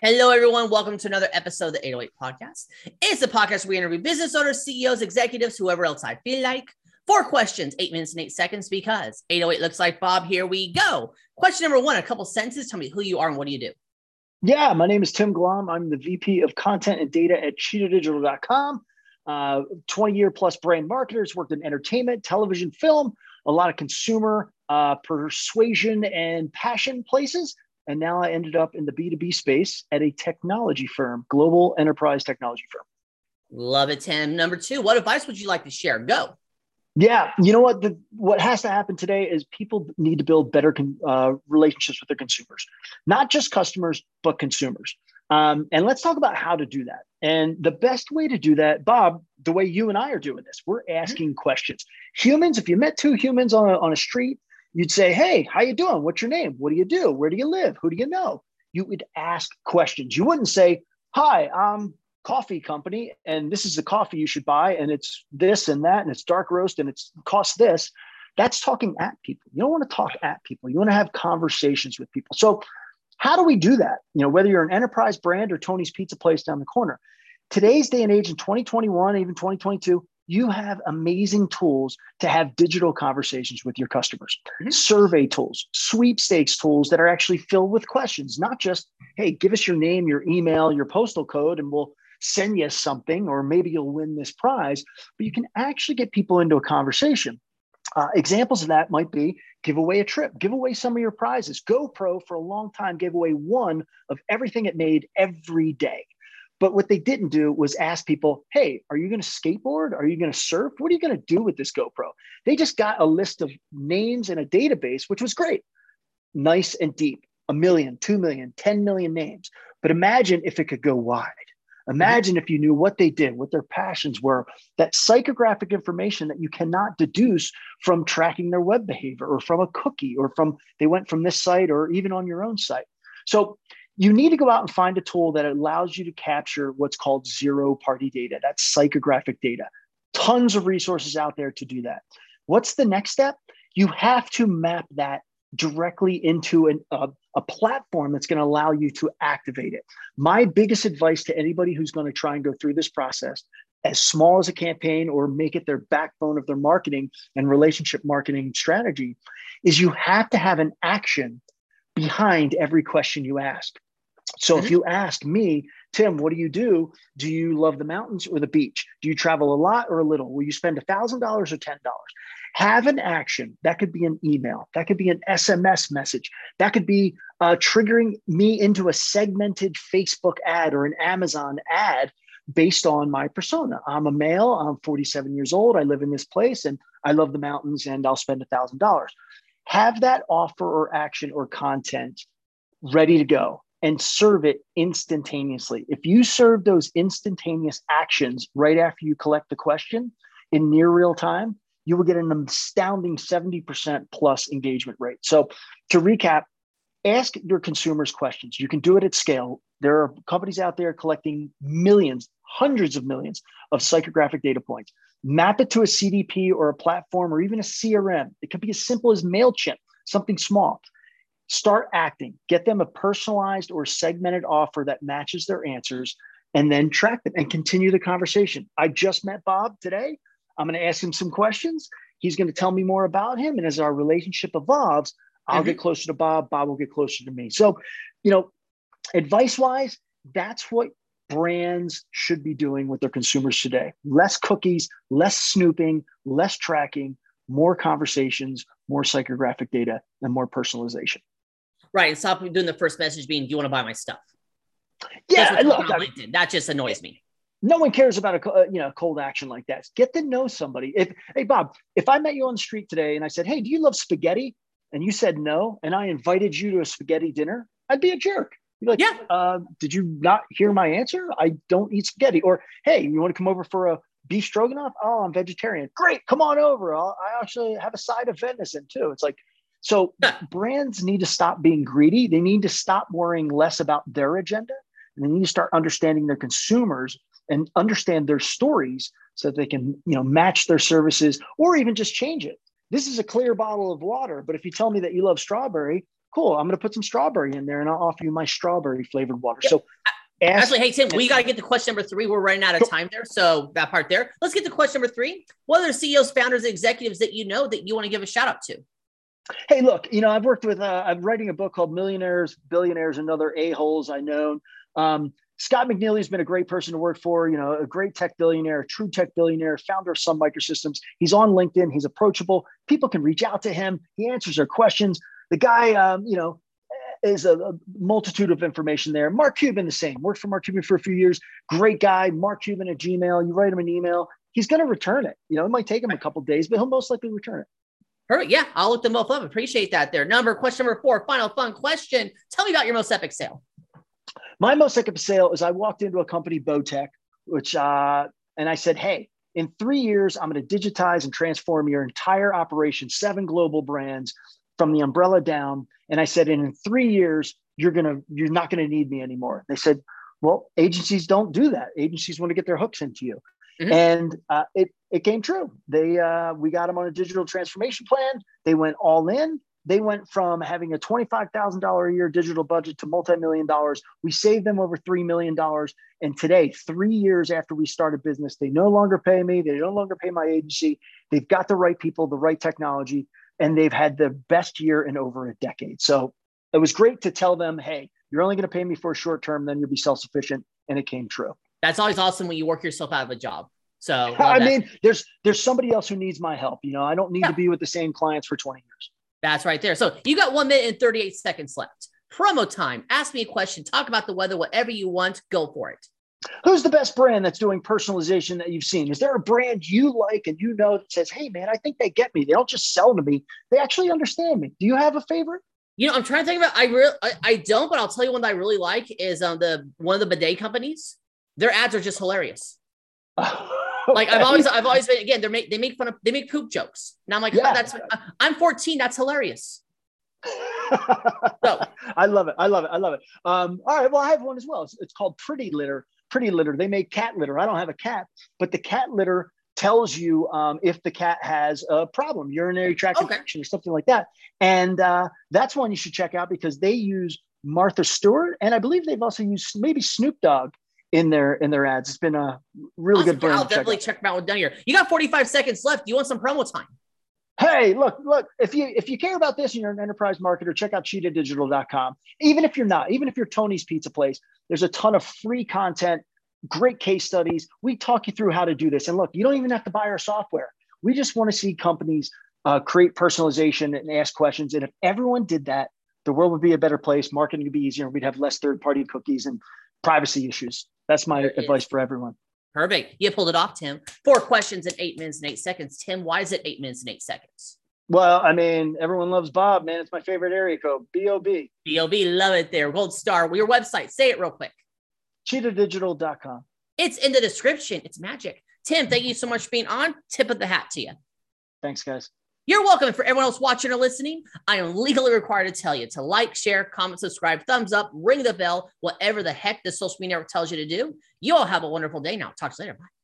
Hello, everyone. Welcome to another episode of the 808 Podcast. It's a podcast where we interview business owners, CEOs, executives, whoever else I feel like. Four questions, eight minutes and eight seconds because 808 looks like Bob. Here we go. Question number one, a couple sentences. Tell me who you are and what do you do? Yeah, my name is Tim Glomb. I'm the VP of Content and Data at CheetahDigital.com. Uh, 20 year plus brand marketers, worked in entertainment, television, film, a lot of consumer uh, persuasion and passion places. And now I ended up in the B2B space at a technology firm, global enterprise technology firm. Love it, Tim. Number two, what advice would you like to share? Go. Yeah, you know what? The, what has to happen today is people need to build better con, uh, relationships with their consumers, not just customers, but consumers. Um, and let's talk about how to do that. And the best way to do that, Bob, the way you and I are doing this, we're mm-hmm. asking questions. Humans, if you met two humans on a, on a street You'd say, "Hey, how you doing? What's your name? What do you do? Where do you live? Who do you know?" You would ask questions. You wouldn't say, "Hi, I'm coffee company and this is the coffee you should buy and it's this and that and it's dark roast and it's costs this." That's talking at people. You don't want to talk at people. You want to have conversations with people. So, how do we do that? You know, whether you're an enterprise brand or Tony's Pizza Place down the corner, today's day and age in 2021, even 2022, you have amazing tools to have digital conversations with your customers. Mm-hmm. survey tools sweepstakes tools that are actually filled with questions not just hey give us your name your email your postal code and we'll send you something or maybe you'll win this prize but you can actually get people into a conversation. Uh, examples of that might be give away a trip give away some of your prizes. Gopro for a long time gave away one of everything it made every day but what they didn't do was ask people, hey, are you going to skateboard? Are you going to surf? What are you going to do with this GoPro? They just got a list of names and a database, which was great, nice and deep a million, two million, 10 million names. But imagine if it could go wide. Imagine if you knew what they did, what their passions were, that psychographic information that you cannot deduce from tracking their web behavior or from a cookie or from they went from this site or even on your own site. So you need to go out and find a tool that allows you to capture what's called zero party data. That's psychographic data. Tons of resources out there to do that. What's the next step? You have to map that directly into an, a, a platform that's going to allow you to activate it. My biggest advice to anybody who's going to try and go through this process, as small as a campaign or make it their backbone of their marketing and relationship marketing strategy, is you have to have an action behind every question you ask. So mm-hmm. if you ask me, Tim, what do you do? Do you love the mountains or the beach? Do you travel a lot or a little? Will you spend $1,000 or $10? Have an action. That could be an email. That could be an SMS message. That could be uh, triggering me into a segmented Facebook ad or an Amazon ad based on my persona. I'm a male. I'm 47 years old. I live in this place and I love the mountains and I'll spend $1,000. Have that offer or action or content ready to go and serve it instantaneously. If you serve those instantaneous actions right after you collect the question in near real time, you will get an astounding 70% plus engagement rate. So, to recap, ask your consumers questions. You can do it at scale. There are companies out there collecting millions, hundreds of millions of psychographic data points. Map it to a CDP or a platform or even a CRM. It could be as simple as MailChimp, something small start acting, get them a personalized or segmented offer that matches their answers, and then track them and continue the conversation. I just met Bob today. I'm going to ask him some questions. He's going to tell me more about him. And as our relationship evolves, I'll mm-hmm. get closer to Bob. Bob will get closer to me. So, you know, advice wise, that's what brands should be doing with their consumers today less cookies, less snooping, less tracking, more conversations, more psychographic data, and more personalization. Right. And stop doing the first message being, do you want to buy my stuff? Yeah. Look, I that just annoys me. No one cares about a uh, you know cold action like that. Get to know somebody. If hey Bob, if I met you on the street today and I said, hey, do you love spaghetti? And you said no, and I invited you to a spaghetti dinner, I'd be a jerk. You're like, yeah. Uh, did you not hear my answer? I don't eat spaghetti. Or hey, you want to come over for a beef stroganoff? Oh, I'm vegetarian. Great, come on over. I'll, I actually have a side of venison too. It's like so brands need to stop being greedy. They need to stop worrying less about their agenda and they need to start understanding their consumers and understand their stories so that they can, you know, match their services or even just change it. This is a clear bottle of water, but if you tell me that you love strawberry, cool. I'm going to put some strawberry in there and I'll offer you my strawberry flavored water. Yeah. So ask, actually, hey, Tim, we got to get to question number three. We're running out of time there. So that part there. Let's get to question number three. What are the CEOs, founders, executives that you know that you want to give a shout out to? Hey, look, you know, I've worked with, uh, I'm writing a book called Millionaires, Billionaires, and Other A-Holes I Know. Um, Scott McNealy has been a great person to work for, you know, a great tech billionaire, true tech billionaire, founder of Sun Microsystems. He's on LinkedIn. He's approachable. People can reach out to him. He answers their questions. The guy, um, you know, is a, a, multitude of information there. Mark Cuban, the same. Worked for Mark Cuban for a few years. Great guy. Mark Cuban at Gmail. You write him an email. He's going to return it. You know, it might take him a couple days, but he'll most likely return it. Perfect. Yeah, I'll look them both up. Appreciate that there. Number question number four, final fun question. Tell me about your most epic sale. My most epic sale is I walked into a company, Bowtech, which, uh, and I said, hey, in three years, I'm going to digitize and transform your entire operation, seven global brands from the umbrella down. And I said, and in three years, you're to, you're not going to need me anymore. They said, well, agencies don't do that. Agencies want to get their hooks into you. Mm-hmm. And uh, it, it came true. They, uh, we got them on a digital transformation plan. They went all in they went from having a $25,000 a year digital budget to multi-million dollars. We saved them over $3 million. And today, three years after we started business, they no longer pay me. They no longer pay my agency. They've got the right people, the right technology, and they've had the best year in over a decade. So it was great to tell them, hey, you're only going to pay me for a short term, then you'll be self-sufficient. And it came true. That's always awesome when you work yourself out of a job. So I that. mean, there's there's somebody else who needs my help. You know, I don't need yeah. to be with the same clients for 20 years. That's right there. So you got one minute and 38 seconds left. Promo time. Ask me a question. Talk about the weather, whatever you want. Go for it. Who's the best brand that's doing personalization that you've seen? Is there a brand you like and you know that says, hey, man, I think they get me? They don't just sell to me, they actually understand me. Do you have a favorite? You know, I'm trying to think about. I really, I, I don't, but I'll tell you one that I really like is um the one of the bidet companies. Their ads are just hilarious. Like I've always, I've always been again. They make they make fun of they make poop jokes. Now I'm like, yeah. oh, that's I'm 14. That's hilarious. so I love it. I love it. I love it. Um, all right. Well, I have one as well. It's, it's called Pretty Litter. Pretty Litter. They make cat litter. I don't have a cat, but the cat litter tells you um, if the cat has a problem, urinary tract okay. infection or something like that. And uh, that's one you should check out because they use Martha Stewart, and I believe they've also used maybe Snoop Dogg in their in their ads. It's been a really awesome. good brand. I'll definitely check, check them out with done here. You got 45 seconds left. Do you want some promo time? Hey, look, look, if you if you care about this and you're an enterprise marketer, check out cheetahdigital.com. Even if you're not, even if you're Tony's Pizza Place, there's a ton of free content, great case studies. We talk you through how to do this. And look, you don't even have to buy our software. We just want to see companies uh, create personalization and ask questions. And if everyone did that, the world would be a better place. Marketing would be easier. We'd have less third party cookies and privacy issues. That's my advice for everyone. Perfect. You pulled it off, Tim. Four questions in eight minutes and eight seconds. Tim, why is it eight minutes and eight seconds? Well, I mean, everyone loves Bob, man. It's my favorite area code. B-O-B. B-O-B. Love it there. Gold star. Your website. Say it real quick. Cheetahdigital.com. It's in the description. It's magic. Tim, thank you so much for being on. Tip of the hat to you. Thanks, guys. You're welcome. And for everyone else watching or listening, I am legally required to tell you to like, share, comment, subscribe, thumbs up, ring the bell, whatever the heck the social media tells you to do. You all have a wonderful day now. Talk to you later. Bye.